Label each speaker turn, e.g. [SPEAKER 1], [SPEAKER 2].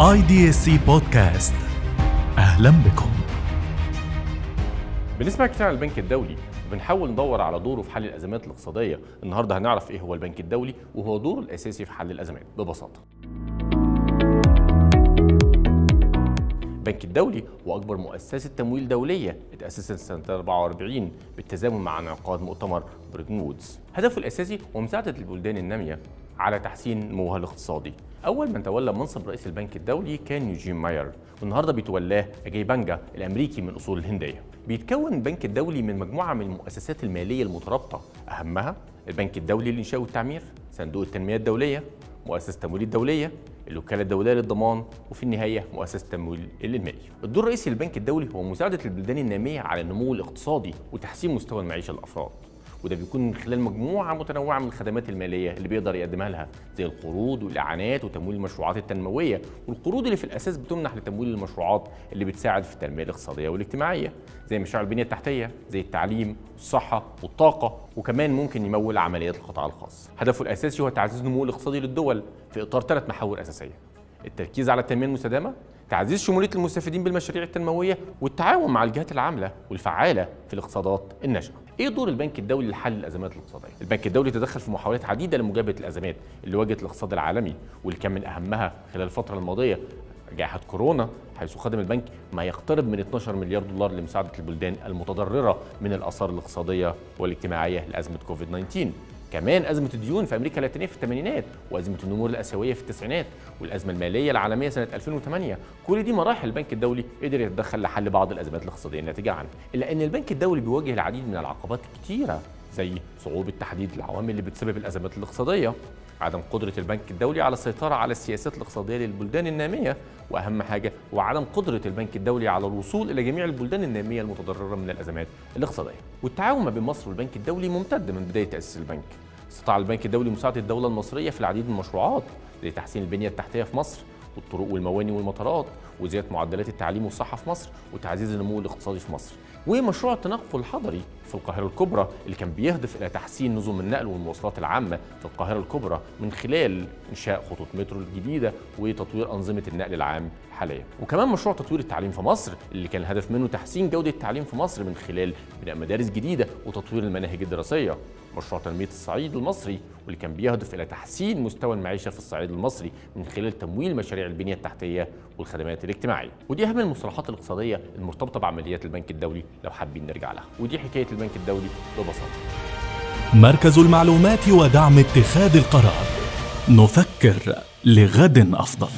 [SPEAKER 1] IDSC Podcast. أهلا بكم.
[SPEAKER 2] بنسمع كتير عن البنك الدولي بنحاول ندور على دوره في حل الأزمات الاقتصادية. النهارده هنعرف إيه هو البنك الدولي وهو دوره الأساسي في حل الأزمات ببساطة. البنك الدولي هو أكبر مؤسسة تمويل دولية اتأسست سنة 44 بالتزامن مع انعقاد مؤتمر بريتن وودز. هدفه الأساسي هو مساعدة البلدان النامية على تحسين نموها الاقتصادي أول من تولى منصب رئيس البنك الدولي كان يوجين ماير والنهاردة بيتولاه أجاي بانجا الأمريكي من أصول الهندية بيتكون البنك الدولي من مجموعة من المؤسسات المالية المترابطة أهمها البنك الدولي للإنشاء والتعمير صندوق التنمية الدولية مؤسسة التمويل الدولية الوكالة الدولية للضمان وفي النهاية مؤسسة التمويل الانمائي. الدور الرئيسي للبنك الدولي هو مساعدة البلدان النامية على النمو الاقتصادي وتحسين مستوى المعيشة للأفراد. وده بيكون من خلال مجموعة متنوعة من الخدمات المالية اللي بيقدر يقدمها لها زي القروض والإعانات وتمويل المشروعات التنموية. والقروض اللي في الأساس بتمنح لتمويل المشروعات اللي بتساعد في التنمية الاقتصادية والاجتماعية زي مشاريع البنية التحتية زي التعليم والصحة والطاقة وكمان ممكن يمول عمليات القطاع الخاص. هدفه الأساسي هو تعزيز النمو الاقتصادي للدول في إطار ثلاث محاور أساسية التركيز على التنمية المستدامة تعزيز شمولية المستفيدين بالمشاريع التنموية والتعاون مع الجهات العاملة والفعالة في الاقتصادات الناشئه إيه دور البنك الدولي لحل الأزمات الاقتصادية؟ البنك الدولي تدخل في محاولات عديدة لمجابهة الأزمات اللي واجهت الاقتصاد العالمي واللي كان من أهمها خلال الفترة الماضية جائحة كورونا حيث خدم البنك ما يقترب من 12 مليار دولار لمساعدة البلدان المتضررة من الآثار الاقتصادية والاجتماعية لأزمة كوفيد 19 كمان أزمة الديون في أمريكا اللاتينية في الثمانينات وأزمة النمور الآسيوية في التسعينات والأزمة المالية العالمية سنة 2008 كل دي مراحل البنك الدولي قدر يتدخل لحل بعض الأزمات الاقتصادية الناتجة عنها إلا أن البنك الدولي بيواجه العديد من العقبات كتيرة. زي صعوبة تحديد العوامل اللي بتسبب الأزمات الاقتصادية عدم قدرة البنك الدولي على السيطرة على السياسات الاقتصادية للبلدان النامية وأهم حاجة هو عدم قدرة البنك الدولي على الوصول إلى جميع البلدان النامية المتضررة من الأزمات الاقتصادية. والتعاون ما بين مصر والبنك الدولي ممتد من بداية تأسيس البنك. استطاع البنك الدولي مساعدة الدولة المصرية في العديد من المشروعات زي تحسين البنية التحتية في مصر والطرق والمواني والمطارات وزيادة معدلات التعليم والصحة في مصر وتعزيز النمو الاقتصادي في مصر. ومشروع التنقل الحضري في القاهرة الكبرى اللي كان بيهدف إلى تحسين نظم النقل والمواصلات العامة في القاهرة الكبرى من خلال إنشاء خطوط مترو الجديدة وتطوير أنظمة النقل العام حاليا. وكمان مشروع تطوير التعليم في مصر اللي كان الهدف منه تحسين جودة التعليم في مصر من خلال بناء مدارس جديدة وتطوير المناهج الدراسية. مشروع تنمية الصعيد المصري واللي كان بيهدف إلى تحسين مستوى المعيشة في الصعيد المصري من خلال تمويل مشاريع البنية التحتية والخدمات الاجتماعية. ودي أهم المصطلحات الاقتصادية المرتبطة بعمليات البنك الدولي. لو حابين نرجع لها. ودي حكاية البنك الدولي ببساطة.
[SPEAKER 1] مركز المعلومات ودعم اتخاذ القرار. نفكر لغد أفضل.